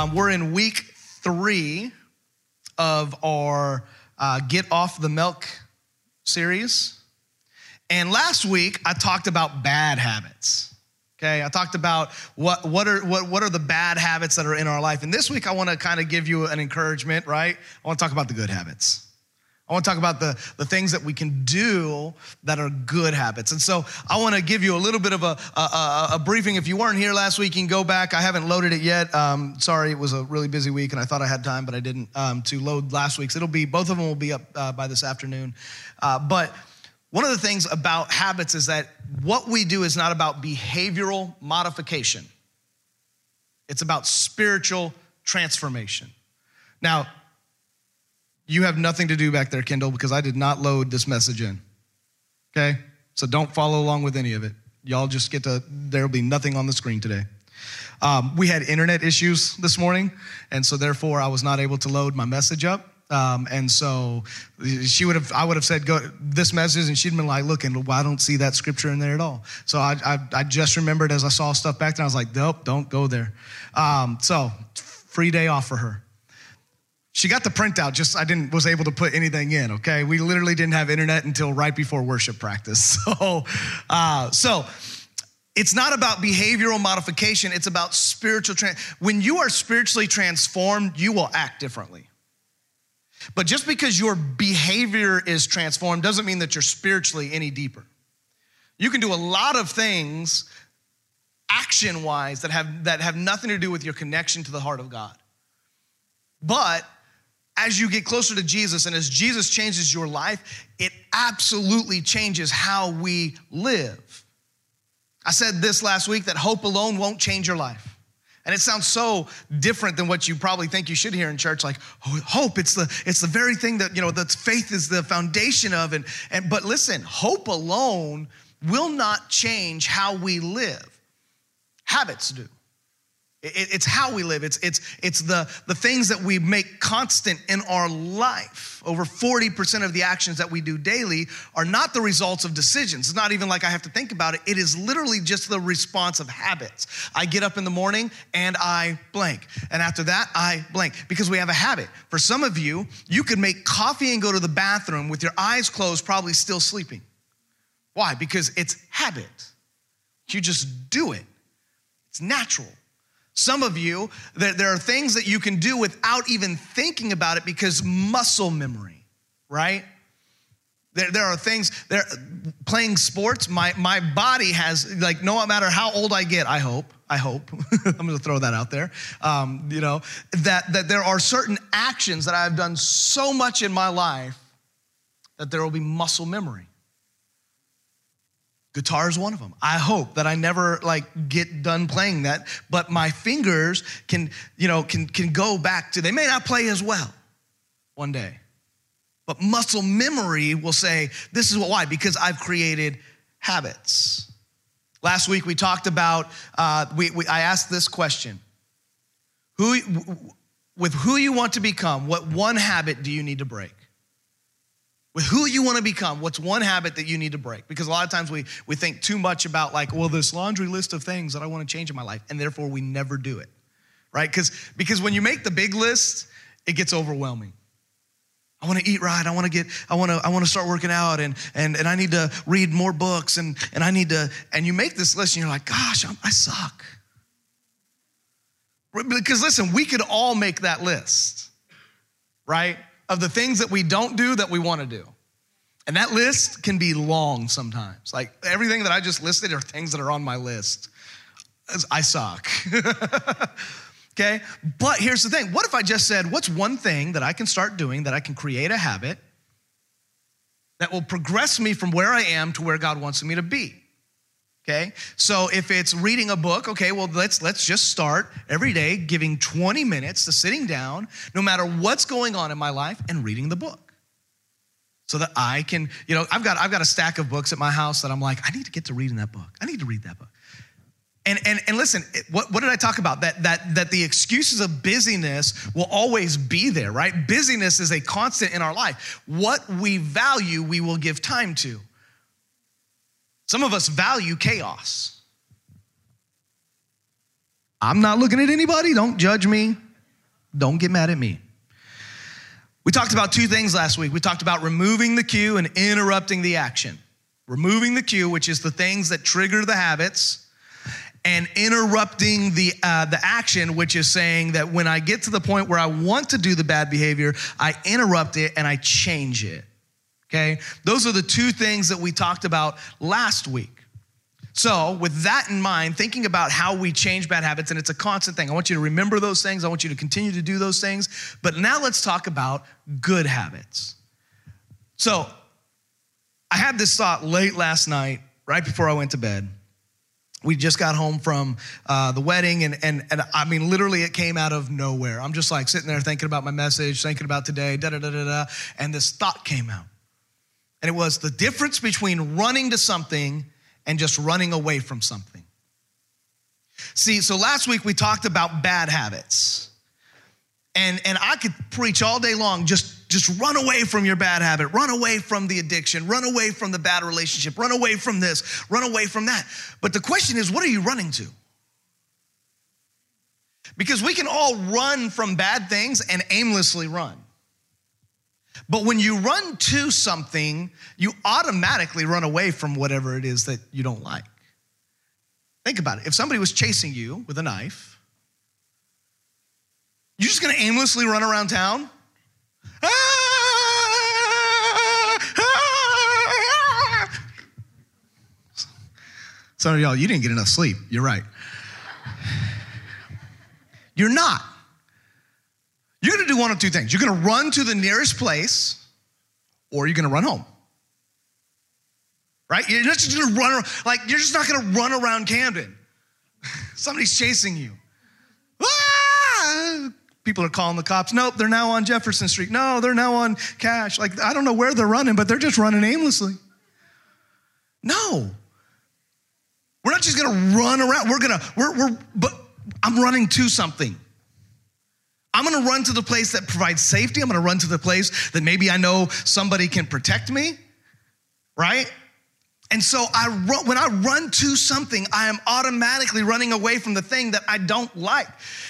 Um, we're in week three of our uh, Get Off the Milk series. And last week, I talked about bad habits. Okay, I talked about what, what, are, what, what are the bad habits that are in our life. And this week, I want to kind of give you an encouragement, right? I want to talk about the good habits. I want to talk about the, the things that we can do that are good habits. And so I want to give you a little bit of a, a, a, briefing. If you weren't here last week, you can go back. I haven't loaded it yet. Um, sorry, it was a really busy week and I thought I had time, but I didn't um, to load last week's. It'll be, both of them will be up uh, by this afternoon. Uh, but one of the things about habits is that what we do is not about behavioral modification, it's about spiritual transformation. Now, you have nothing to do back there, Kendall, because I did not load this message in. Okay? So don't follow along with any of it. Y'all just get to, there'll be nothing on the screen today. Um, we had internet issues this morning, and so therefore I was not able to load my message up. Um, and so she would have, I would have said, go this message, and she'd been like, looking, well, I don't see that scripture in there at all. So I, I, I just remembered as I saw stuff back there, I was like, nope, don't go there. Um, so free day off for her. She got the printout, just I didn't was able to put anything in. Okay, we literally didn't have internet until right before worship practice. So, uh, so it's not about behavioral modification; it's about spiritual. Trans- when you are spiritually transformed, you will act differently. But just because your behavior is transformed doesn't mean that you're spiritually any deeper. You can do a lot of things action wise that have, that have nothing to do with your connection to the heart of God. But as you get closer to Jesus and as Jesus changes your life, it absolutely changes how we live. I said this last week that hope alone won't change your life. And it sounds so different than what you probably think you should hear in church like oh, hope it's the it's the very thing that you know that faith is the foundation of and and but listen, hope alone will not change how we live. Habits do. It's how we live. It's, it's, it's the, the things that we make constant in our life. Over 40% of the actions that we do daily are not the results of decisions. It's not even like I have to think about it. It is literally just the response of habits. I get up in the morning and I blank. And after that, I blank because we have a habit. For some of you, you could make coffee and go to the bathroom with your eyes closed, probably still sleeping. Why? Because it's habit. You just do it, it's natural. Some of you, there are things that you can do without even thinking about it because muscle memory, right? There, there are things, there, playing sports, my, my body has, like, no matter how old I get, I hope, I hope, I'm gonna throw that out there, um, you know, that, that there are certain actions that I've done so much in my life that there will be muscle memory. Guitar is one of them. I hope that I never like get done playing that, but my fingers can, you know, can, can go back to, they may not play as well one day. But muscle memory will say, this is what why, because I've created habits. Last week we talked about, uh, we, we, I asked this question who, with who you want to become, what one habit do you need to break? With who you want to become what's one habit that you need to break? Because a lot of times we, we think too much about like well this laundry list of things that i want to change in my life and therefore we never do it right? Because because when you make the big list it gets overwhelming. I want to eat right i want to get i want to i want to start working out and and and i need to read more books and and i need to and you make this list and you're like gosh I'm, i suck. Because listen we could all make that list right of the things that we don't do that we want to do. And that list can be long sometimes. Like everything that I just listed are things that are on my list. I suck. okay? But here's the thing what if I just said, what's one thing that I can start doing that I can create a habit that will progress me from where I am to where God wants me to be? Okay so if it's reading a book okay well let's let's just start every day giving 20 minutes to sitting down no matter what's going on in my life and reading the book so that i can you know i've got i've got a stack of books at my house that i'm like i need to get to reading that book i need to read that book and, and, and listen, what, what did I talk about? That, that, that the excuses of busyness will always be there, right? Busyness is a constant in our life. What we value, we will give time to. Some of us value chaos. I'm not looking at anybody, don't judge me. Don't get mad at me. We talked about two things last week. We talked about removing the cue and interrupting the action. Removing the cue, which is the things that trigger the habits, and interrupting the, uh, the action, which is saying that when I get to the point where I want to do the bad behavior, I interrupt it and I change it. Okay? Those are the two things that we talked about last week. So, with that in mind, thinking about how we change bad habits, and it's a constant thing. I want you to remember those things. I want you to continue to do those things. But now let's talk about good habits. So, I had this thought late last night, right before I went to bed. We just got home from uh, the wedding, and, and, and I mean, literally, it came out of nowhere. I'm just like sitting there thinking about my message, thinking about today, da da da da da, and this thought came out. And it was the difference between running to something and just running away from something. See, so last week we talked about bad habits. And, and I could preach all day long, just, just run away from your bad habit, run away from the addiction, run away from the bad relationship, run away from this, run away from that. But the question is, what are you running to? Because we can all run from bad things and aimlessly run. But when you run to something, you automatically run away from whatever it is that you don't like. Think about it. If somebody was chasing you with a knife, you're just gonna aimlessly run around town? Some of y'all, you didn't get enough sleep. You're right. You're not. You're gonna do one of two things. You're gonna run to the nearest place, or you're gonna run home. Right? You're not just gonna run, like, you're just not gonna run around Camden. Somebody's chasing you. Ah! People are calling the cops. Nope, they're now on Jefferson Street. No, they're now on Cash. Like, I don't know where they're running, but they're just running aimlessly. No. We're not just gonna run around. We're gonna, we're, we're, but I'm running to something. I'm gonna run to the place that provides safety. I'm gonna run to the place that maybe I know somebody can protect me, right? And so I when I run to something, I am automatically running away from the thing that I don't like.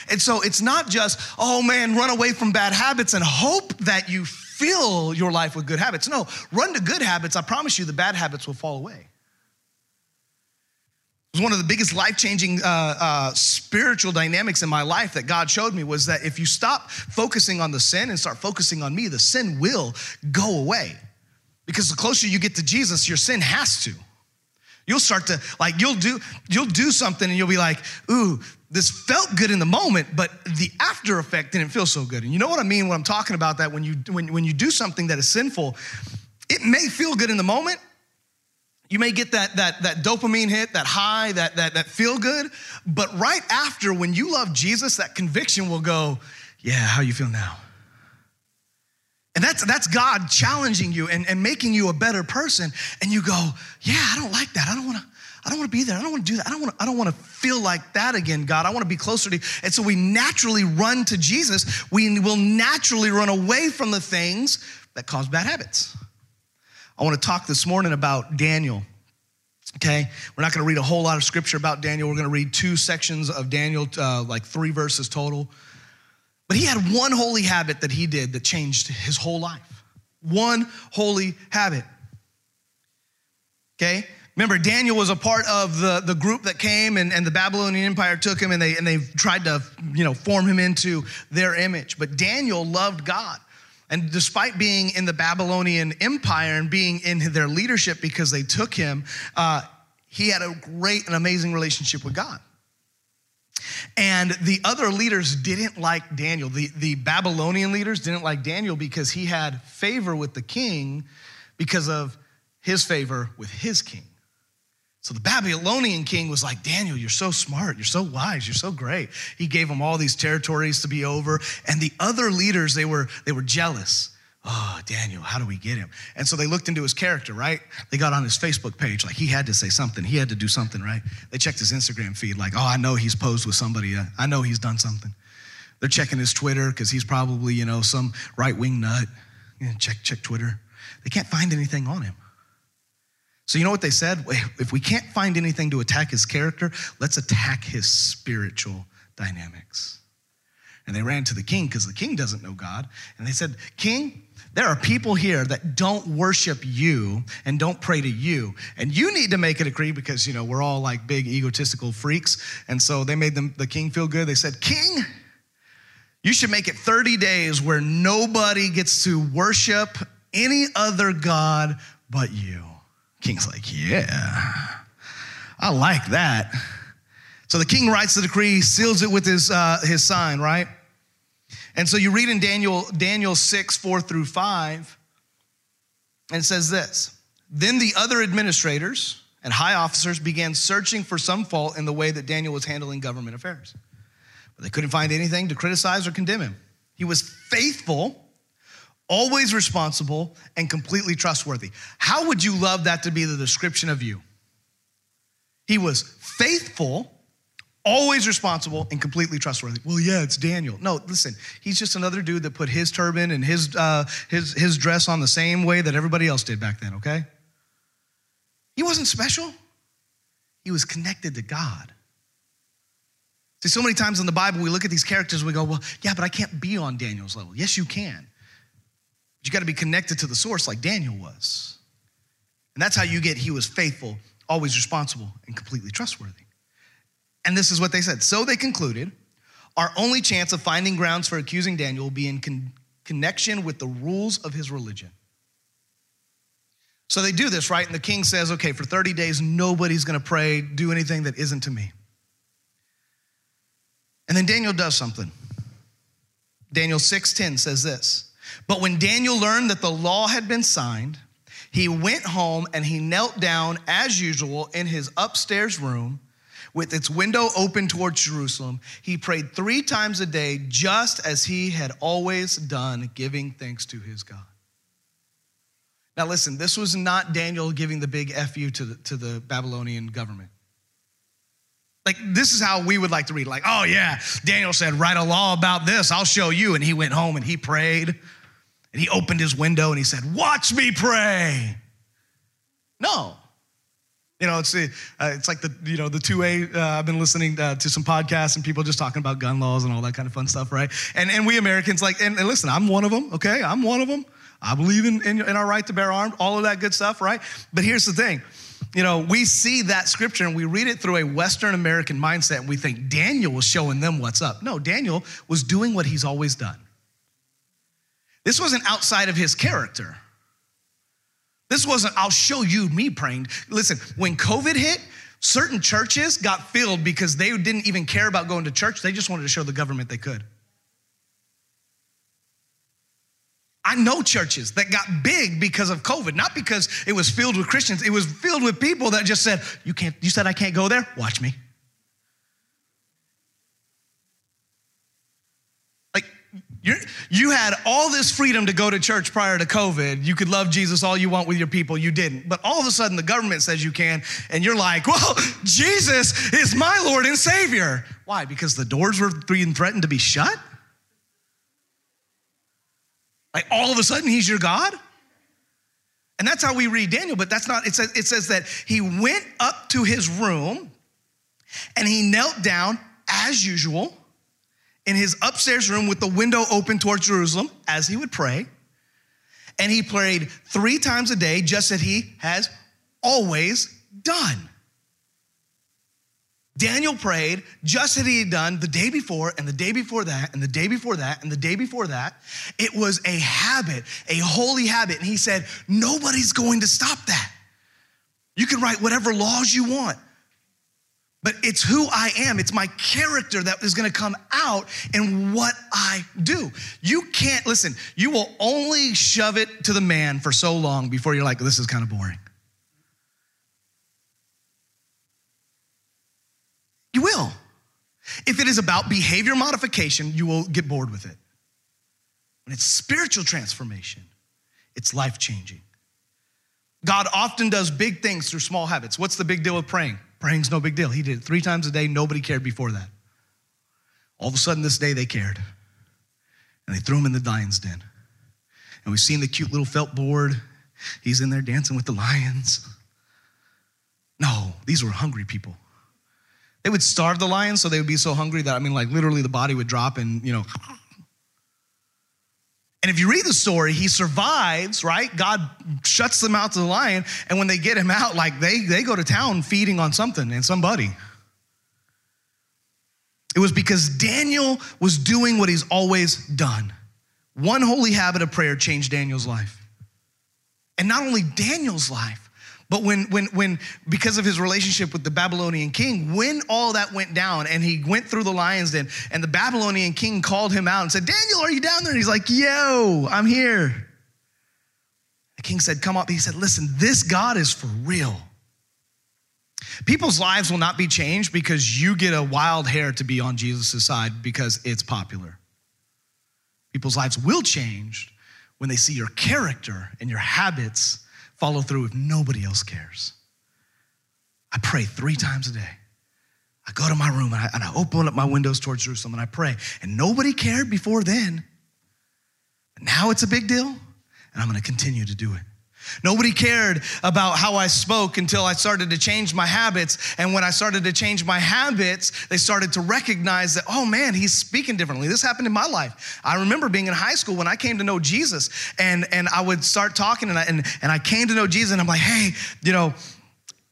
And so it's not just, oh man, run away from bad habits and hope that you fill your life with good habits. No, run to good habits. I promise you the bad habits will fall away. Was one of the biggest life changing uh, uh, spiritual dynamics in my life that God showed me was that if you stop focusing on the sin and start focusing on me, the sin will go away. Because the closer you get to Jesus, your sin has to. You'll start to like you'll do you'll do something and you'll be like, "Ooh, this felt good in the moment, but the after effect didn't feel so good." And you know what I mean when I'm talking about that when you when when you do something that is sinful, it may feel good in the moment, you may get that, that, that dopamine hit, that high, that, that, that feel good. But right after, when you love Jesus, that conviction will go, yeah, how you feel now? And that's, that's God challenging you and, and making you a better person. And you go, yeah, I don't like that. I don't want to. I don't want to be there. I don't want to do that. I don't want to, I don't want to feel like that again, God. I want to be closer to you. And so we naturally run to Jesus. We will naturally run away from the things that cause bad habits. I want to talk this morning about Daniel. Okay, we're not going to read a whole lot of scripture about Daniel. We're going to read two sections of Daniel, uh, like three verses total. But he had one holy habit that he did that changed his whole life. One holy habit. Okay, remember Daniel was a part of the, the group that came and, and the Babylonian Empire took him and they and they tried to you know form him into their image. But Daniel loved God. And despite being in the Babylonian Empire and being in their leadership because they took him, uh, he had a great and amazing relationship with God. And the other leaders didn't like Daniel. The, the Babylonian leaders didn't like Daniel because he had favor with the king because of his favor with his king. So the Babylonian king was like, Daniel, you're so smart, you're so wise, you're so great. He gave him all these territories to be over. And the other leaders, they were, they were jealous. Oh, Daniel, how do we get him? And so they looked into his character, right? They got on his Facebook page, like he had to say something. He had to do something, right? They checked his Instagram feed, like, oh, I know he's posed with somebody. Uh, I know he's done something. They're checking his Twitter because he's probably, you know, some right wing nut. Check, check Twitter. They can't find anything on him. So, you know what they said? If we can't find anything to attack his character, let's attack his spiritual dynamics. And they ran to the king because the king doesn't know God. And they said, King, there are people here that don't worship you and don't pray to you. And you need to make it a decree because, you know, we're all like big egotistical freaks. And so they made them, the king feel good. They said, King, you should make it 30 days where nobody gets to worship any other God but you. King's like, yeah, I like that. So the king writes the decree, seals it with his, uh, his sign, right? And so you read in Daniel, Daniel 6, 4 through 5, and it says this Then the other administrators and high officers began searching for some fault in the way that Daniel was handling government affairs. But they couldn't find anything to criticize or condemn him. He was faithful, always responsible, and completely trustworthy. How would you love that to be the description of you? He was faithful, always responsible and completely trustworthy. Well, yeah, it's Daniel. No, listen, he's just another dude that put his turban and his, uh, his, his dress on the same way that everybody else did back then, okay? He wasn't special, he was connected to God. See, so many times in the Bible, we look at these characters we go, well, yeah, but I can't be on Daniel's level. Yes, you can. But you got to be connected to the source like Daniel was. And that's how you get he was faithful, always responsible, and completely trustworthy. And this is what they said. So they concluded our only chance of finding grounds for accusing Daniel will be in con- connection with the rules of his religion. So they do this, right? And the king says, okay, for 30 days, nobody's gonna pray, do anything that isn't to me. And then Daniel does something. Daniel 6:10 says this. But when Daniel learned that the law had been signed, he went home and he knelt down as usual in his upstairs room with its window open towards Jerusalem. He prayed three times a day, just as he had always done, giving thanks to his God. Now, listen, this was not Daniel giving the big FU to the, to the Babylonian government. Like, this is how we would like to read. Like, oh, yeah, Daniel said, write a law about this. I'll show you. And he went home and he prayed. And he opened his window and he said, Watch me pray. No. You know, it's, uh, it's like the, you know, the 2A, uh, I've been listening uh, to some podcasts and people just talking about gun laws and all that kind of fun stuff, right? And, and we Americans, like, and, and listen, I'm one of them, okay? I'm one of them. I believe in, in, in our right to bear arms, all of that good stuff, right? But here's the thing. You know, we see that scripture and we read it through a Western American mindset and we think Daniel was showing them what's up. No, Daniel was doing what he's always done. This wasn't outside of his character. This wasn't, I'll show you me praying. Listen, when COVID hit, certain churches got filled because they didn't even care about going to church. They just wanted to show the government they could. I know churches that got big because of COVID, not because it was filled with Christians. It was filled with people that just said, "You can't. You said I can't go there. Watch me." You you had all this freedom to go to church prior to COVID. You could love Jesus all you want with your people. You didn't. But all of a sudden, the government says you can, and you're like, well, Jesus is my Lord and Savior. Why? Because the doors were being threatened to be shut? Like all of a sudden, he's your God? And that's how we read Daniel, but that's not, it says, it says that he went up to his room and he knelt down as usual in his upstairs room with the window open towards Jerusalem as he would pray. And he prayed three times a day, just as he has always done. Daniel prayed just as he had done the day before, and the day before that, and the day before that, and the day before that. It was a habit, a holy habit. And he said, Nobody's going to stop that. You can write whatever laws you want. But it's who I am. It's my character that is gonna come out in what I do. You can't, listen, you will only shove it to the man for so long before you're like, this is kind of boring. You will. If it is about behavior modification, you will get bored with it. When it's spiritual transformation, it's life changing. God often does big things through small habits. What's the big deal with praying? Praying's no big deal. He did it three times a day. Nobody cared before that. All of a sudden, this day, they cared. And they threw him in the lion's den. And we've seen the cute little felt board. He's in there dancing with the lions. No, these were hungry people. They would starve the lions so they would be so hungry that, I mean, like literally the body would drop and, you know. And if you read the story, he survives, right? God shuts them out to the lion. And when they get him out, like they, they go to town feeding on something and somebody. It was because Daniel was doing what he's always done. One holy habit of prayer changed Daniel's life. And not only Daniel's life, but when, when, when, because of his relationship with the Babylonian king, when all that went down and he went through the lion's den and the Babylonian king called him out and said, Daniel, are you down there? And he's like, Yo, I'm here. The king said, Come up. He said, Listen, this God is for real. People's lives will not be changed because you get a wild hair to be on Jesus' side because it's popular. People's lives will change when they see your character and your habits follow through if nobody else cares. I pray three times a day. I go to my room and I, and I open up my windows towards Jerusalem and I pray. And nobody cared before then. Now it's a big deal, and I'm gonna continue to do it. Nobody cared about how I spoke until I started to change my habits. And when I started to change my habits, they started to recognize that, oh man, he's speaking differently. This happened in my life. I remember being in high school when I came to know Jesus, and, and I would start talking, and I, and, and I came to know Jesus, and I'm like, hey, you know,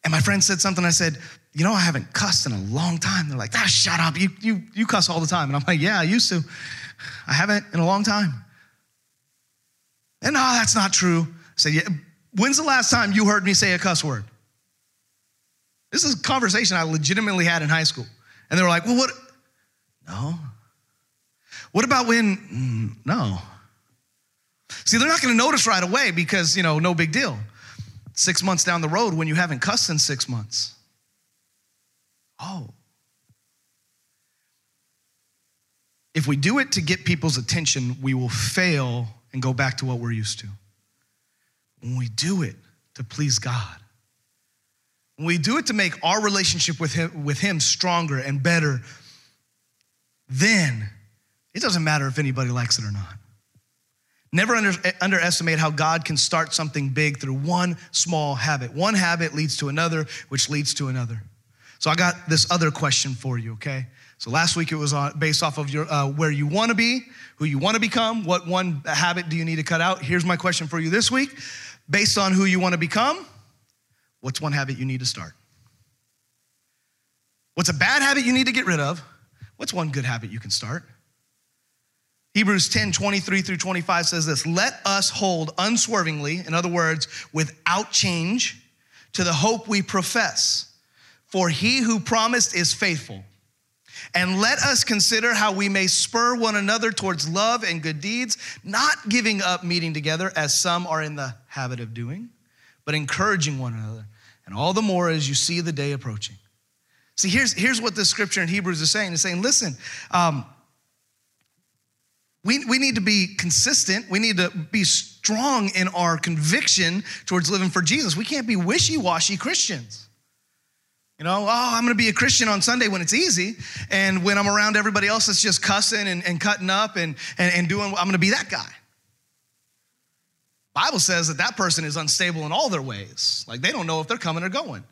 and my friend said something. I said, you know, I haven't cussed in a long time. They're like, ah, shut up. You, you, you cuss all the time. And I'm like, yeah, I used to. I haven't in a long time. And no, that's not true. Said, yeah, When's the last time you heard me say a cuss word? This is a conversation I legitimately had in high school. And they were like, well, what? No. What about when? Mm, no. See, they're not going to notice right away because, you know, no big deal. Six months down the road when you haven't cussed in six months. Oh. If we do it to get people's attention, we will fail and go back to what we're used to when we do it to please God. When we do it to make our relationship with him, with him stronger and better, then it doesn't matter if anybody likes it or not. Never under, underestimate how God can start something big through one small habit. One habit leads to another, which leads to another. So I got this other question for you, okay? So last week it was on, based off of your uh, where you want to be, who you want to become, what one habit do you need to cut out? Here's my question for you this week based on who you want to become, what's one habit you need to start? What's a bad habit you need to get rid of? What's one good habit you can start? Hebrews 10 23 through 25 says this Let us hold unswervingly, in other words, without change, to the hope we profess. For he who promised is faithful. And let us consider how we may spur one another towards love and good deeds, not giving up meeting together as some are in the habit of doing, but encouraging one another. And all the more as you see the day approaching. See, here's, here's what the scripture in Hebrews is saying. It's saying, listen, um, we, we need to be consistent. We need to be strong in our conviction towards living for Jesus. We can't be wishy washy Christians. You know, oh, I'm gonna be a Christian on Sunday when it's easy. And when I'm around everybody else that's just cussing and, and cutting up and, and, and doing, I'm gonna be that guy. Bible says that that person is unstable in all their ways. Like they don't know if they're coming or going.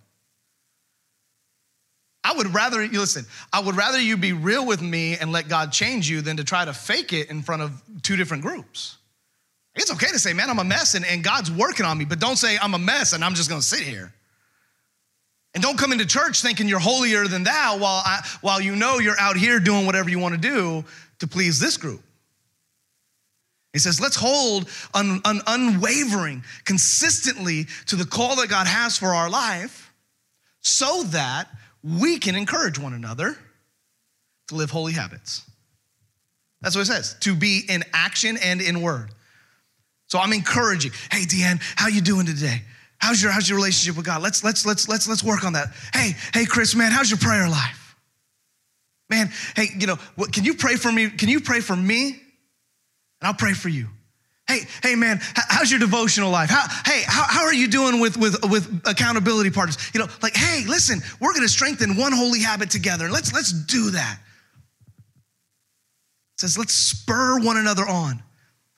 I would rather, you listen, I would rather you be real with me and let God change you than to try to fake it in front of two different groups. It's okay to say, man, I'm a mess and, and God's working on me, but don't say I'm a mess and I'm just gonna sit here. And don't come into church thinking you're holier than thou while, I, while you know you're out here doing whatever you want to do to please this group. He says, let's hold un, un, unwavering, consistently to the call that God has for our life so that we can encourage one another to live holy habits. That's what it says, to be in action and in word. So I'm encouraging. Hey, Deanne, how you doing today? How's your, how's your relationship with God? Let's, let's, let's, let's, let's work on that. Hey, hey, Chris, man, how's your prayer life? Man, hey, you know, what, can you pray for me? Can you pray for me? And I'll pray for you. Hey, hey, man, how's your devotional life? How, hey, how, how are you doing with, with, with accountability partners? You know, like, hey, listen, we're gonna strengthen one holy habit together. Let's, let's do that. It says, let's spur one another on.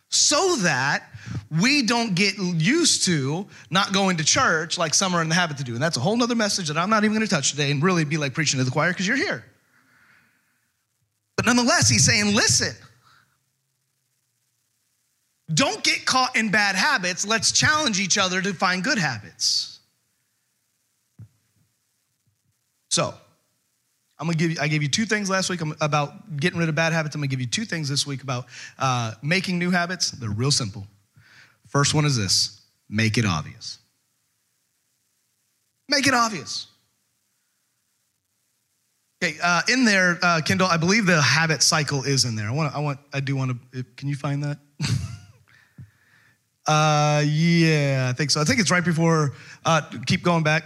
so that we don't get used to not going to church like some are in the habit to do. And that's a whole nother message that I'm not even going to touch today and really be like preaching to the choir because you're here. But nonetheless, he's saying, listen, don't get caught in bad habits. Let's challenge each other to find good habits. So, I'm gonna give you, I gave you two things last week about getting rid of bad habits. I'm gonna give you two things this week about uh, making new habits. They're real simple. First one is this make it obvious. Make it obvious. Okay, uh, in there, uh, Kendall, I believe the habit cycle is in there. I want, I want, I do want to. Can you find that? uh, yeah, I think so. I think it's right before. Uh, keep going back.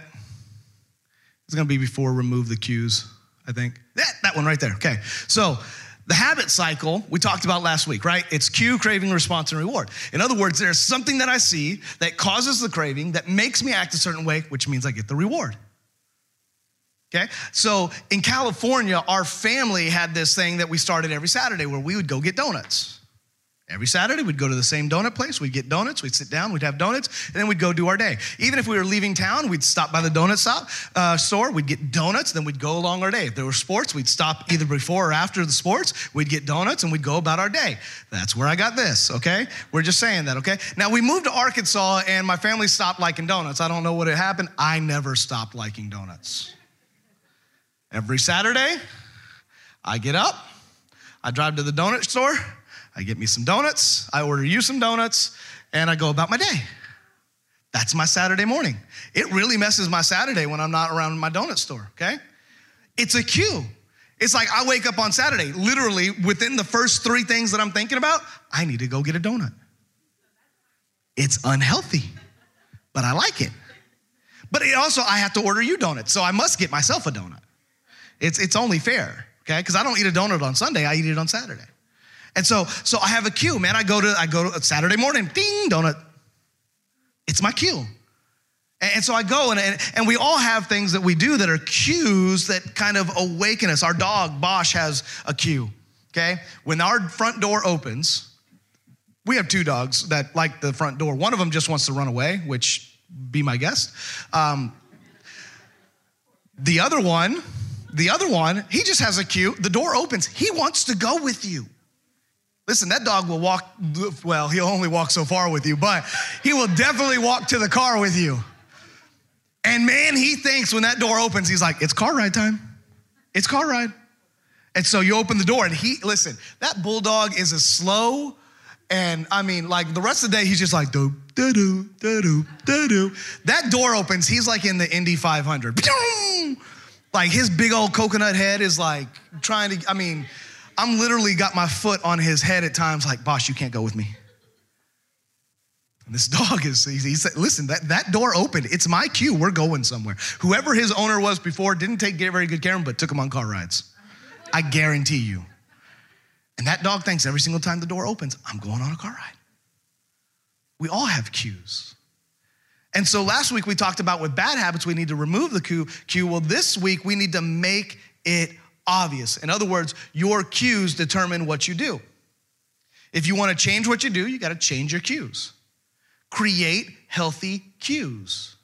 It's to be before remove the cues. I think. That, that one right there. Okay. So the habit cycle we talked about last week, right? It's cue, craving, response, and reward. In other words, there's something that I see that causes the craving that makes me act a certain way, which means I get the reward. Okay? So in California, our family had this thing that we started every Saturday where we would go get donuts. Every Saturday, we'd go to the same donut place. We'd get donuts. We'd sit down. We'd have donuts, and then we'd go do our day. Even if we were leaving town, we'd stop by the donut stop, uh, store. We'd get donuts. Then we'd go along our day. If there were sports, we'd stop either before or after the sports. We'd get donuts, and we'd go about our day. That's where I got this. Okay, we're just saying that. Okay. Now we moved to Arkansas, and my family stopped liking donuts. I don't know what had happened. I never stopped liking donuts. Every Saturday, I get up. I drive to the donut store. I get me some donuts, I order you some donuts, and I go about my day. That's my Saturday morning. It really messes my Saturday when I'm not around my donut store, okay? It's a cue. It's like I wake up on Saturday, literally within the first three things that I'm thinking about, I need to go get a donut. It's unhealthy, but I like it. But it also, I have to order you donuts, so I must get myself a donut. It's, it's only fair, okay? Because I don't eat a donut on Sunday, I eat it on Saturday. And so, so I have a cue, man. I go to, I go to Saturday morning, ding, donut. It's my cue. And so I go, and, and, and, we all have things that we do that are cues that kind of awaken us. Our dog, Bosch, has a cue, okay? When our front door opens, we have two dogs that like the front door. One of them just wants to run away, which be my guest. Um, the other one, the other one, he just has a cue. The door opens, he wants to go with you. Listen, that dog will walk, well, he'll only walk so far with you, but he will definitely walk to the car with you. And man, he thinks when that door opens, he's like, it's car ride time. It's car ride. And so you open the door, and he, listen, that bulldog is a slow, and I mean, like the rest of the day, he's just like, do, do, do, do, do, do, do. That door opens, he's like in the Indy 500. Like his big old coconut head is like trying to, I mean, I'm literally got my foot on his head at times, like, boss, you can't go with me. And this dog is, he said, listen, that, that door opened. It's my cue. We're going somewhere. Whoever his owner was before didn't take very good care of him, but took him on car rides. I guarantee you. And that dog thinks every single time the door opens, I'm going on a car ride. We all have cues. And so last week we talked about with bad habits, we need to remove the cue. cue. Well, this week we need to make it obvious. In other words, your cues determine what you do. If you want to change what you do, you got to change your cues. Create healthy cues.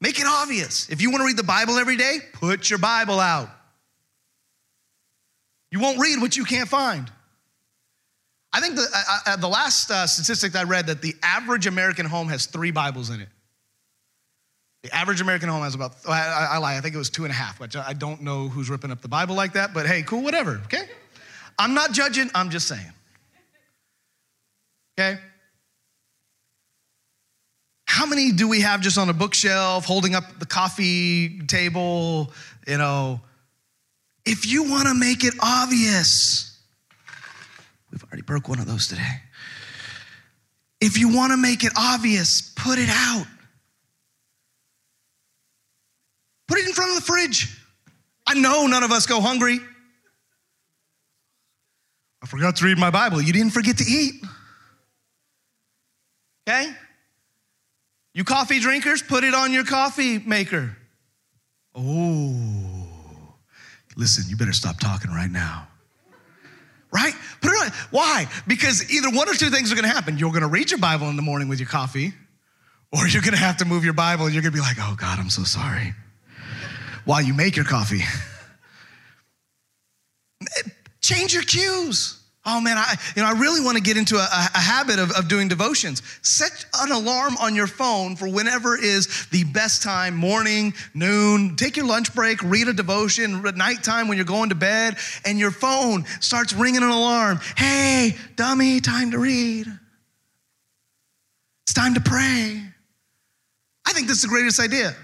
Make it obvious. If you want to read the Bible every day, put your Bible out. You won't read what you can't find. I think the, uh, uh, the last uh, statistic I read that the average American home has three Bibles in it. The average American home has about, I, I, lie, I think it was two and a half, which I don't know who's ripping up the Bible like that, but hey, cool, whatever, okay? I'm not judging, I'm just saying. Okay? How many do we have just on a bookshelf, holding up the coffee table? You know, if you want to make it obvious, we've already broke one of those today. If you want to make it obvious, put it out. Put it in front of the fridge. I know none of us go hungry. I forgot to read my Bible. You didn't forget to eat. Okay? You coffee drinkers, put it on your coffee maker. Oh, listen, you better stop talking right now. right? Put it on. Why? Because either one or two things are gonna happen. You're gonna read your Bible in the morning with your coffee, or you're gonna have to move your Bible and you're gonna be like, oh God, I'm so sorry. While you make your coffee. Change your cues. Oh man, I, you know, I really want to get into a, a habit of, of doing devotions. Set an alarm on your phone for whenever is the best time, morning, noon. Take your lunch break, read a devotion, at nighttime when you're going to bed, and your phone starts ringing an alarm. Hey, dummy, time to read. It's time to pray. I think this is the greatest idea.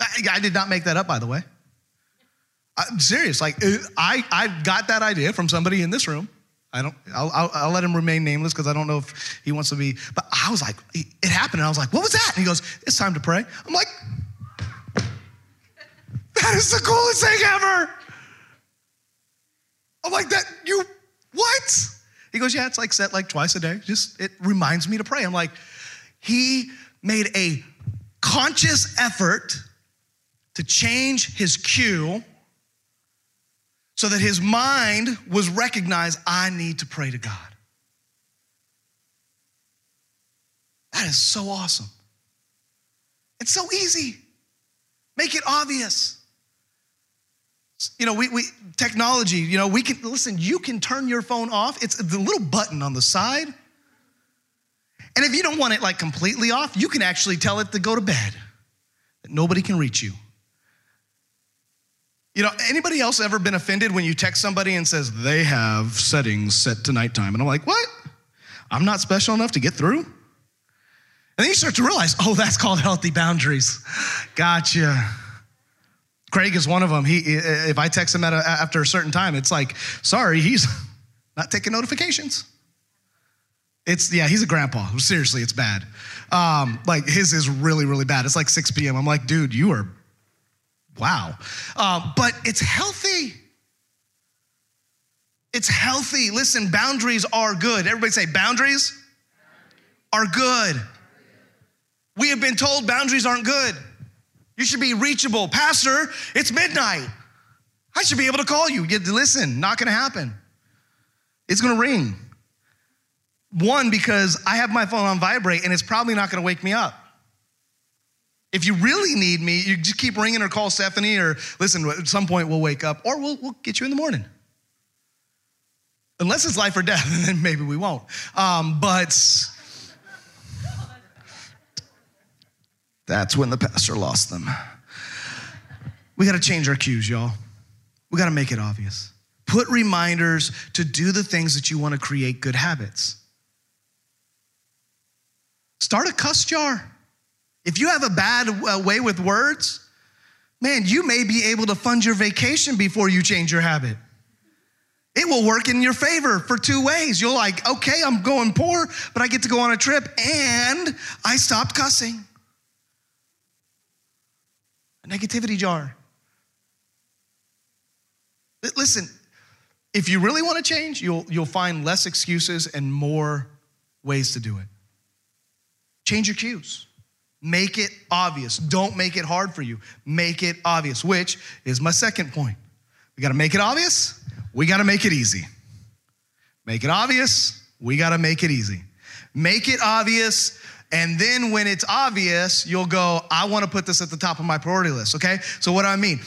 I, I did not make that up, by the way. I'm serious. Like uh, I, I got that idea from somebody in this room. I don't. I'll, I'll, I'll let him remain nameless because I don't know if he wants to be. But I was like, it happened, and I was like, what was that? And he goes, it's time to pray. I'm like, that is the coolest thing ever. I'm like that. You what? He goes, yeah, it's like set like twice a day. Just it reminds me to pray. I'm like, he made a conscious effort to change his cue so that his mind was recognized I need to pray to God. That is so awesome. It's so easy. Make it obvious. You know, we, we technology, you know, we can listen, you can turn your phone off. It's the little button on the side. And if you don't want it like completely off, you can actually tell it to go to bed. That nobody can reach you. You know, anybody else ever been offended when you text somebody and says they have settings set to nighttime? And I'm like, what? I'm not special enough to get through? And then you start to realize, oh, that's called healthy boundaries. Gotcha. Craig is one of them. He, if I text him a, after a certain time, it's like, sorry, he's not taking notifications. It's yeah, he's a grandpa. Seriously, it's bad. Um, like his is really, really bad. It's like 6 p.m. I'm like, dude, you are Wow. Uh, but it's healthy. It's healthy. Listen, boundaries are good. Everybody say, boundaries are good. We have been told boundaries aren't good. You should be reachable. Pastor, it's midnight. I should be able to call you. you listen, not gonna happen. It's gonna ring. One, because I have my phone on vibrate and it's probably not gonna wake me up. If you really need me, you just keep ringing or call Stephanie or listen, at some point we'll wake up or we'll, we'll get you in the morning. Unless it's life or death, then maybe we won't. Um, but that's when the pastor lost them. We got to change our cues, y'all. We got to make it obvious. Put reminders to do the things that you want to create good habits. Start a cuss jar. If you have a bad uh, way with words, man, you may be able to fund your vacation before you change your habit. It will work in your favor for two ways. You're like, okay, I'm going poor, but I get to go on a trip and I stopped cussing. A negativity jar. Listen, if you really want to change, you'll, you'll find less excuses and more ways to do it. Change your cues. Make it obvious. Don't make it hard for you. Make it obvious, which is my second point. We gotta make it obvious, we gotta make it easy. Make it obvious, we gotta make it easy. Make it obvious, and then when it's obvious, you'll go, I wanna put this at the top of my priority list, okay? So, what do I mean?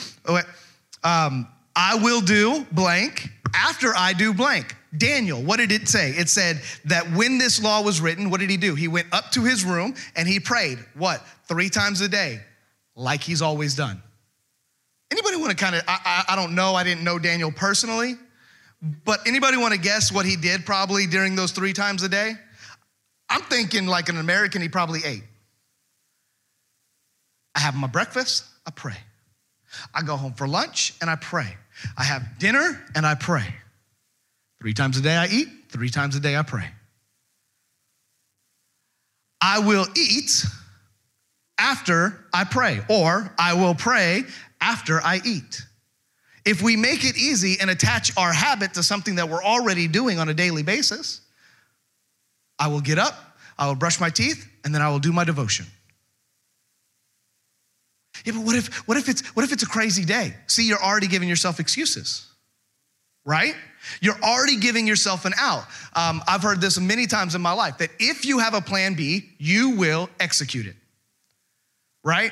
Um, I will do blank after I do blank. Daniel, what did it say? It said that when this law was written, what did he do? He went up to his room and he prayed, what? Three times a day, like he's always done. Anybody want to kind of, I, I, I don't know, I didn't know Daniel personally, but anybody want to guess what he did probably during those three times a day? I'm thinking like an American, he probably ate. I have my breakfast, I pray. I go home for lunch and I pray. I have dinner and I pray. Three times a day I eat, three times a day I pray. I will eat after I pray, or I will pray after I eat. If we make it easy and attach our habit to something that we're already doing on a daily basis, I will get up, I will brush my teeth, and then I will do my devotion. Yeah, but what if, what if it's what if it's a crazy day? See, you're already giving yourself excuses, right? You're already giving yourself an out. Um, I've heard this many times in my life that if you have a plan B, you will execute it. Right?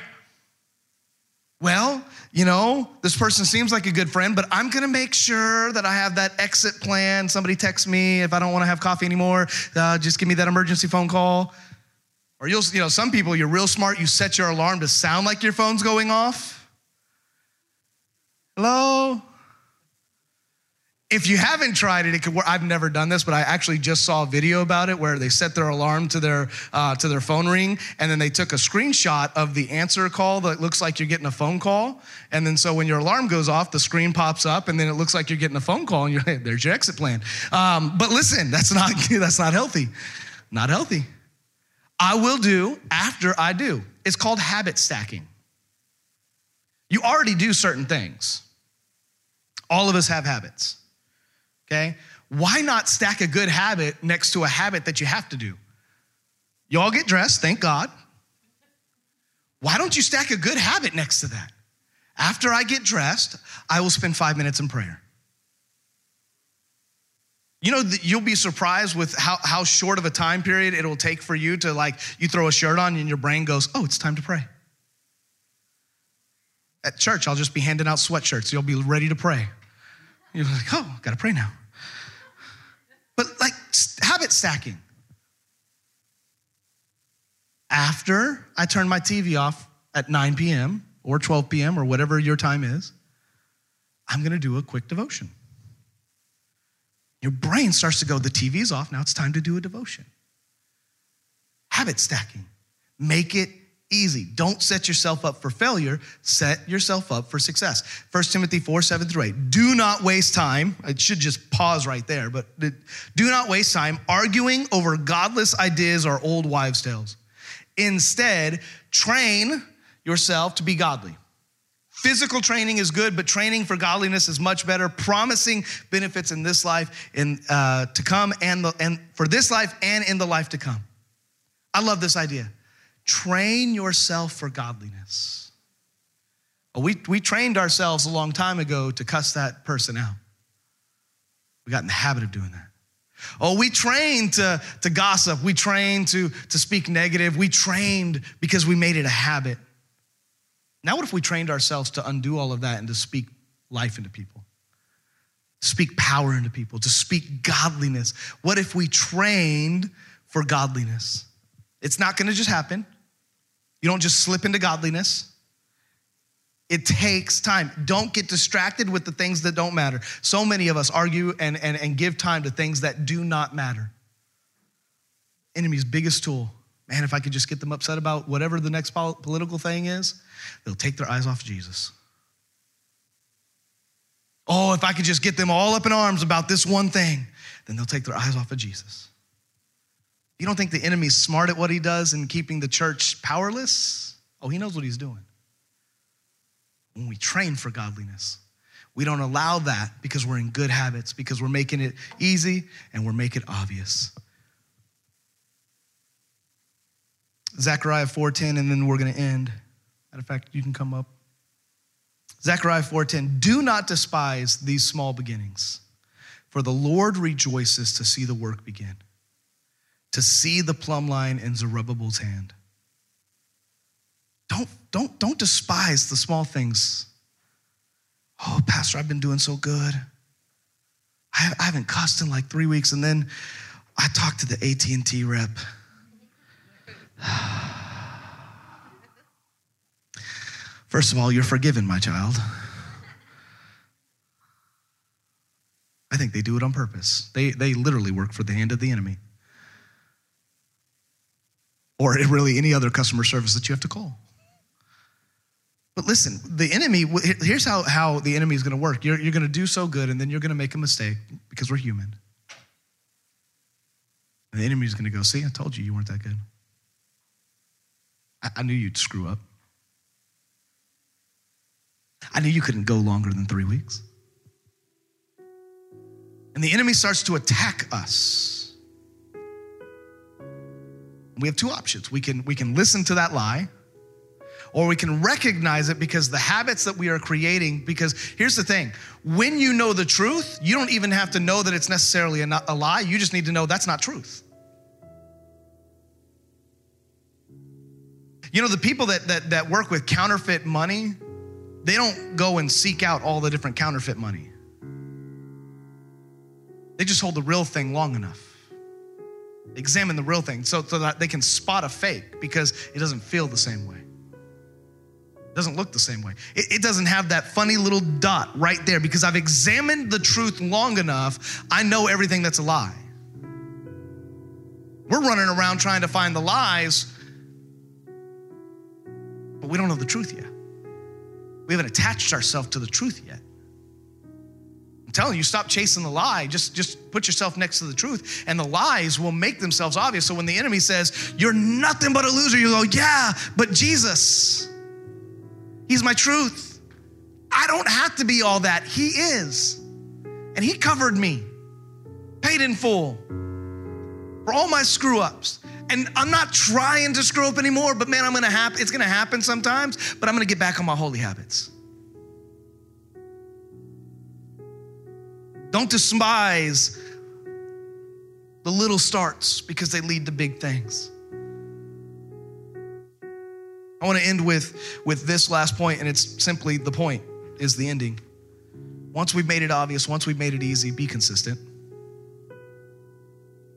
Well, you know, this person seems like a good friend, but I'm gonna make sure that I have that exit plan. Somebody text me if I don't wanna have coffee anymore, uh, just give me that emergency phone call. Or you'll, you know, some people, you're real smart, you set your alarm to sound like your phone's going off. Hello? If you haven't tried it, it could work. I've never done this, but I actually just saw a video about it where they set their alarm to their uh, to their phone ring, and then they took a screenshot of the answer call that looks like you're getting a phone call, and then so when your alarm goes off, the screen pops up, and then it looks like you're getting a phone call, and you're there's your exit plan. Um, but listen, that's not that's not healthy, not healthy. I will do after I do. It's called habit stacking. You already do certain things. All of us have habits okay? Why not stack a good habit next to a habit that you have to do? You all get dressed, thank God. Why don't you stack a good habit next to that? After I get dressed, I will spend five minutes in prayer. You know, you'll be surprised with how, how short of a time period it'll take for you to, like, you throw a shirt on and your brain goes, oh, it's time to pray. At church, I'll just be handing out sweatshirts. You'll be ready to pray. You're like, oh, gotta pray now but like habit stacking. After I turn my TV off at 9 p.m. or 12 p.m. or whatever your time is, I'm gonna do a quick devotion. Your brain starts to go, the TV's off, now it's time to do a devotion. Habit stacking. Make it easy. Don't set yourself up for failure, set yourself up for success. 1 Timothy 4 7 through 8. Do not waste time. It should just pause right there, but do not waste time arguing over godless ideas or old wives' tales. Instead, train yourself to be godly. Physical training is good, but training for godliness is much better, promising benefits in this life in, uh, to come and, the, and for this life and in the life to come. I love this idea. Train yourself for godliness. We, we trained ourselves a long time ago to cuss that person out. We got in the habit of doing that. Oh, we trained to, to gossip. We trained to, to speak negative. We trained because we made it a habit. Now, what if we trained ourselves to undo all of that and to speak life into people? Speak power into people, to speak godliness. What if we trained for godliness? It's not gonna just happen. You don't just slip into godliness. It takes time. Don't get distracted with the things that don't matter. So many of us argue and, and, and give time to things that do not matter. Enemy's biggest tool. Man, if I could just get them upset about whatever the next political thing is, they'll take their eyes off Jesus. Oh, if I could just get them all up in arms about this one thing, then they'll take their eyes off of Jesus. You don't think the enemy's smart at what he does in keeping the church powerless? Oh, he knows what he's doing. When we train for godliness, we don't allow that because we're in good habits, because we're making it easy and we're making it obvious. Zechariah 4:10, and then we're gonna end. Matter of fact, you can come up. Zechariah 4:10, do not despise these small beginnings, for the Lord rejoices to see the work begin to see the plumb line in Zerubbabel's hand. Don't, don't, don't despise the small things. Oh, Pastor, I've been doing so good. I, I haven't cussed in like three weeks, and then I talked to the AT&T rep. First of all, you're forgiven, my child. I think they do it on purpose. They, they literally work for the hand of the enemy or really any other customer service that you have to call. But listen, the enemy, here's how, how the enemy is going to work. You're, you're going to do so good, and then you're going to make a mistake because we're human. And the enemy is going to go, See, I told you you weren't that good. I, I knew you'd screw up. I knew you couldn't go longer than three weeks. And the enemy starts to attack us. We have two options. We can, we can listen to that lie, or we can recognize it because the habits that we are creating. Because here's the thing when you know the truth, you don't even have to know that it's necessarily a, a lie. You just need to know that's not truth. You know, the people that, that, that work with counterfeit money, they don't go and seek out all the different counterfeit money. They just hold the real thing long enough. Examine the real thing so, so that they can spot a fake because it doesn't feel the same way. It doesn't look the same way. It, it doesn't have that funny little dot right there because I've examined the truth long enough. I know everything that's a lie. We're running around trying to find the lies but we don't know the truth yet. We haven't attached ourselves to the truth yet. I'm telling you, stop chasing the lie. Just, just put yourself next to the truth, and the lies will make themselves obvious. So when the enemy says, You're nothing but a loser, you go, Yeah, but Jesus, He's my truth. I don't have to be all that. He is. And He covered me, paid in full for all my screw ups and I'm not trying to screw up anymore, but man, I'm gonna happen, it's gonna happen sometimes, but I'm gonna get back on my holy habits. Don't despise the little starts because they lead to big things. I want to end with, with this last point, and it's simply the point is the ending. Once we've made it obvious, once we've made it easy, be consistent.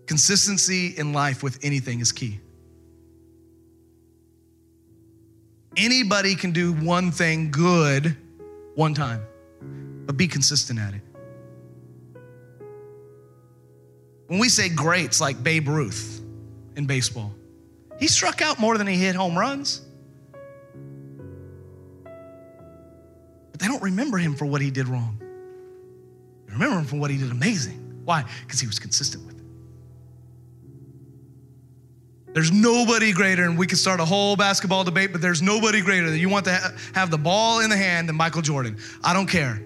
Consistency in life with anything is key. Anybody can do one thing good one time, but be consistent at it. When we say greats like Babe Ruth in baseball, he struck out more than he hit home runs. But they don't remember him for what he did wrong. They remember him for what he did amazing. Why? Because he was consistent with it. there's nobody greater, and we could start a whole basketball debate, but there's nobody greater that you want to ha- have the ball in the hand than Michael Jordan. I don't care.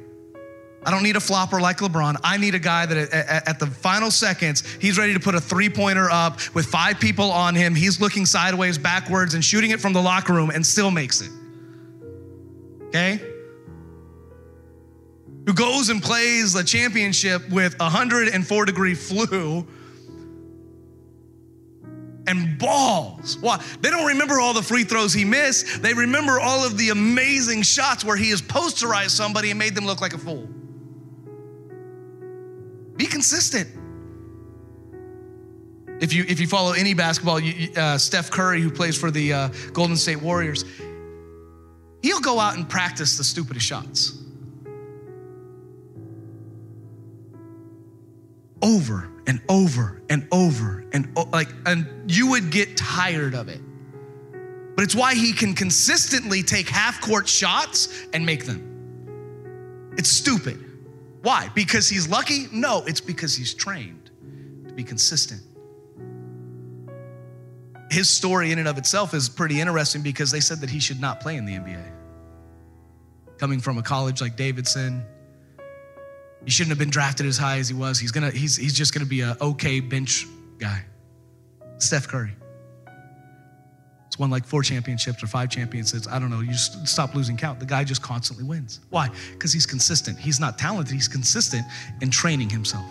I don't need a flopper like LeBron. I need a guy that at, the final seconds, he's ready to put a three pointer up with five people on him. He's looking sideways, backwards, and shooting it from the locker room and still makes it. Okay? Who goes and plays the championship with 104 degree flu and balls. Why? They don't remember all the free throws he missed. They remember all of the amazing shots where he has posterized somebody and made them look like a fool. Be consistent. If you if you follow any basketball, you, uh, Steph Curry, who plays for the uh, Golden State Warriors, he'll go out and practice the stupidest shots. Over and over and over and like and you would get tired of it. But it's why he can consistently take half court shots and make them. It's stupid. Why? Because he's lucky? No, it's because he's trained to be consistent. His story in and of itself is pretty interesting because they said that he should not play in the NBA. Coming from a college like Davidson, he shouldn't have been drafted as high as he was. He's gonna, he's, he's just gonna be a okay bench guy. Steph Curry. Won like four championships or five championships. I don't know. You stop losing count. The guy just constantly wins. Why? Because he's consistent. He's not talented, he's consistent in training himself.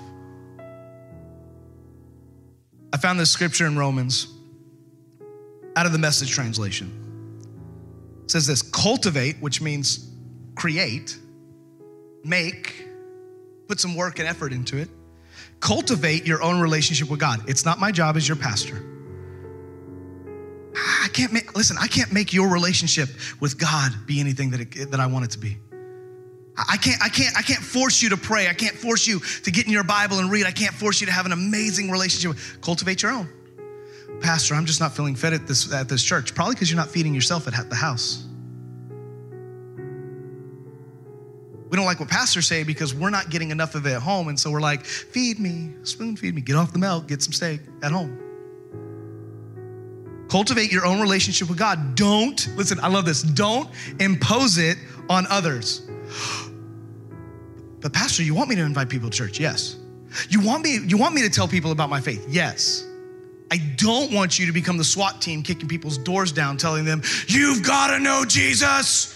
I found this scripture in Romans out of the message translation. It says this cultivate, which means create, make, put some work and effort into it. Cultivate your own relationship with God. It's not my job as your pastor. I can't make, listen, I can't make your relationship with God be anything that, it, that I want it to be. I can't, I can't, I can't force you to pray. I can't force you to get in your Bible and read. I can't force you to have an amazing relationship. Cultivate your own. Pastor, I'm just not feeling fed at this, at this church. Probably because you're not feeding yourself at the house. We don't like what pastors say because we're not getting enough of it at home. And so we're like, feed me, spoon feed me, get off the milk, get some steak at home. Cultivate your own relationship with God. Don't, listen, I love this, don't impose it on others. But pastor, you want me to invite people to church? Yes. You want me you want me to tell people about my faith? Yes. I don't want you to become the SWAT team kicking people's doors down, telling them, You've got to know Jesus.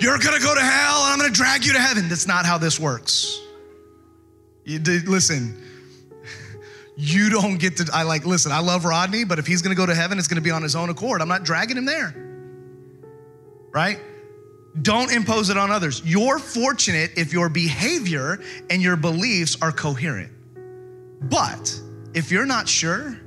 You're going to go to hell and I'm going to drag you to heaven. That's not how this works. You, listen, you don't get to, I like, listen, I love Rodney, but if he's going to go to heaven, it's going to be on his own accord. I'm not dragging him there. Right? Don't impose it on others. You're fortunate if your behavior and your beliefs are coherent. But if you're not sure,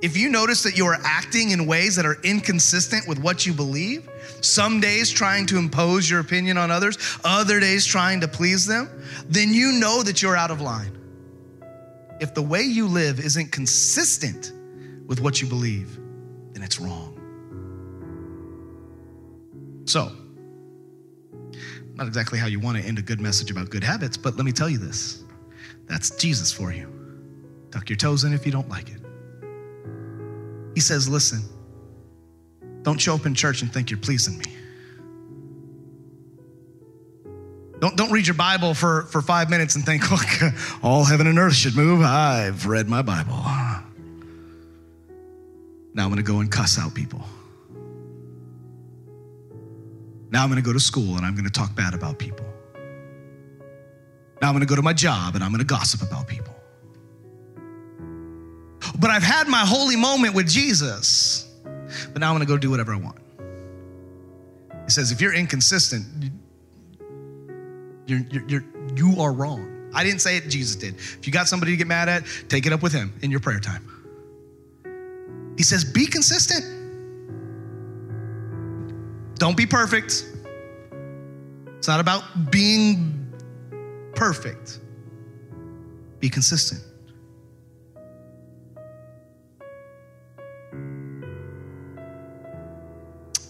if you notice that you are acting in ways that are inconsistent with what you believe, some days trying to impose your opinion on others, other days trying to please them, then you know that you're out of line. If the way you live isn't consistent with what you believe, then it's wrong. So, not exactly how you want to end a good message about good habits, but let me tell you this that's Jesus for you. Tuck your toes in if you don't like it. He says, Listen, don't show up in church and think you're pleasing me. Don't, don't read your Bible for, for five minutes and think, look, all heaven and earth should move. I've read my Bible. Now I'm going to go and cuss out people. Now I'm going to go to school and I'm going to talk bad about people. Now I'm going to go to my job and I'm going to gossip about people. But I've had my holy moment with Jesus, but now I'm going to go do whatever I want. He says, if you're inconsistent, you're, you're, you're, you are wrong. I didn't say it, Jesus did. If you got somebody to get mad at, take it up with him in your prayer time. He says, be consistent. Don't be perfect. It's not about being perfect. Be consistent.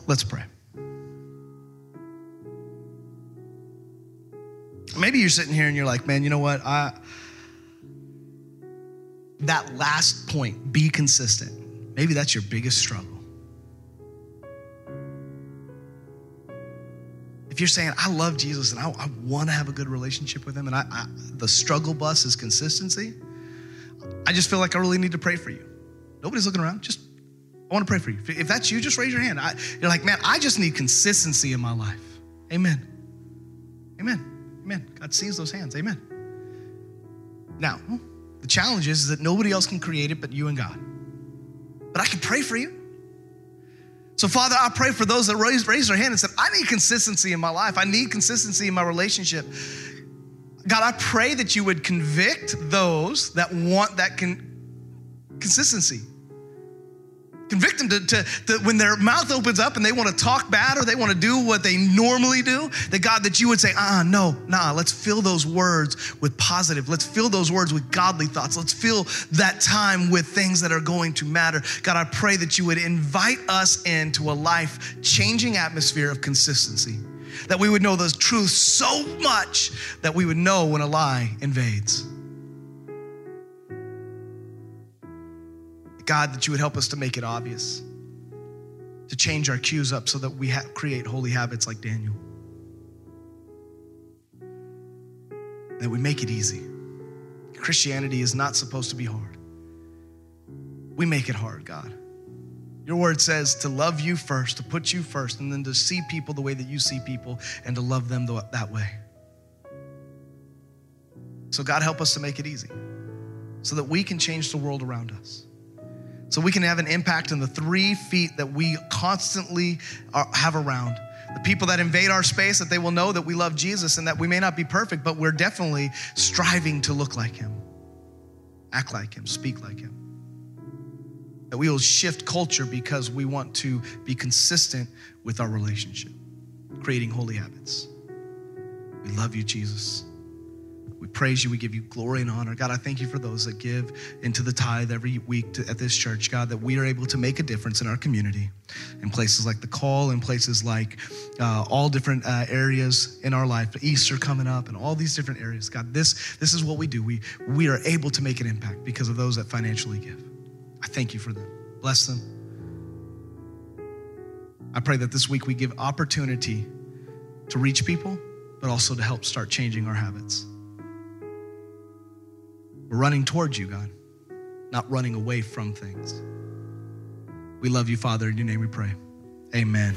Let's pray. Maybe you're sitting here and you're like, man, you know what? I that last point, be consistent. Maybe that's your biggest struggle. if you're saying, I love Jesus and I, I want to have a good relationship with him, and I, I, the struggle bus is consistency, I just feel like I really need to pray for you. Nobody's looking around. Just, I want to pray for you. If that's you, just raise your hand. I, you're like, man, I just need consistency in my life. Amen. Amen. Amen. God sees those hands. Amen. Now, the challenge is that nobody else can create it but you and God. But I can pray for you. So, Father, I pray for those that raised, raised their hand and said, I need consistency in my life. I need consistency in my relationship. God, I pray that you would convict those that want that con- consistency. Convict them to, to, to, when their mouth opens up and they want to talk bad or they want to do what they normally do, that God, that you would say, ah, no, nah, let's fill those words with positive. Let's fill those words with godly thoughts. Let's fill that time with things that are going to matter. God, I pray that you would invite us into a life changing atmosphere of consistency, that we would know the truth so much that we would know when a lie invades. God, that you would help us to make it obvious, to change our cues up so that we ha- create holy habits like Daniel. That we make it easy. Christianity is not supposed to be hard. We make it hard, God. Your word says to love you first, to put you first, and then to see people the way that you see people and to love them that way. So, God, help us to make it easy so that we can change the world around us so we can have an impact on the three feet that we constantly are, have around. The people that invade our space, that they will know that we love Jesus and that we may not be perfect, but we're definitely striving to look like Him, act like Him, speak like Him. That we will shift culture because we want to be consistent with our relationship, creating holy habits. We love you, Jesus. We praise you. We give you glory and honor. God, I thank you for those that give into the tithe every week to, at this church, God, that we are able to make a difference in our community in places like the call, in places like uh, all different uh, areas in our life, Easter coming up, and all these different areas. God, this, this is what we do. We, we are able to make an impact because of those that financially give. I thank you for them. Bless them. I pray that this week we give opportunity to reach people, but also to help start changing our habits. We're running towards you, God. not running away from things. We love you, Father. In your name we pray. Amen.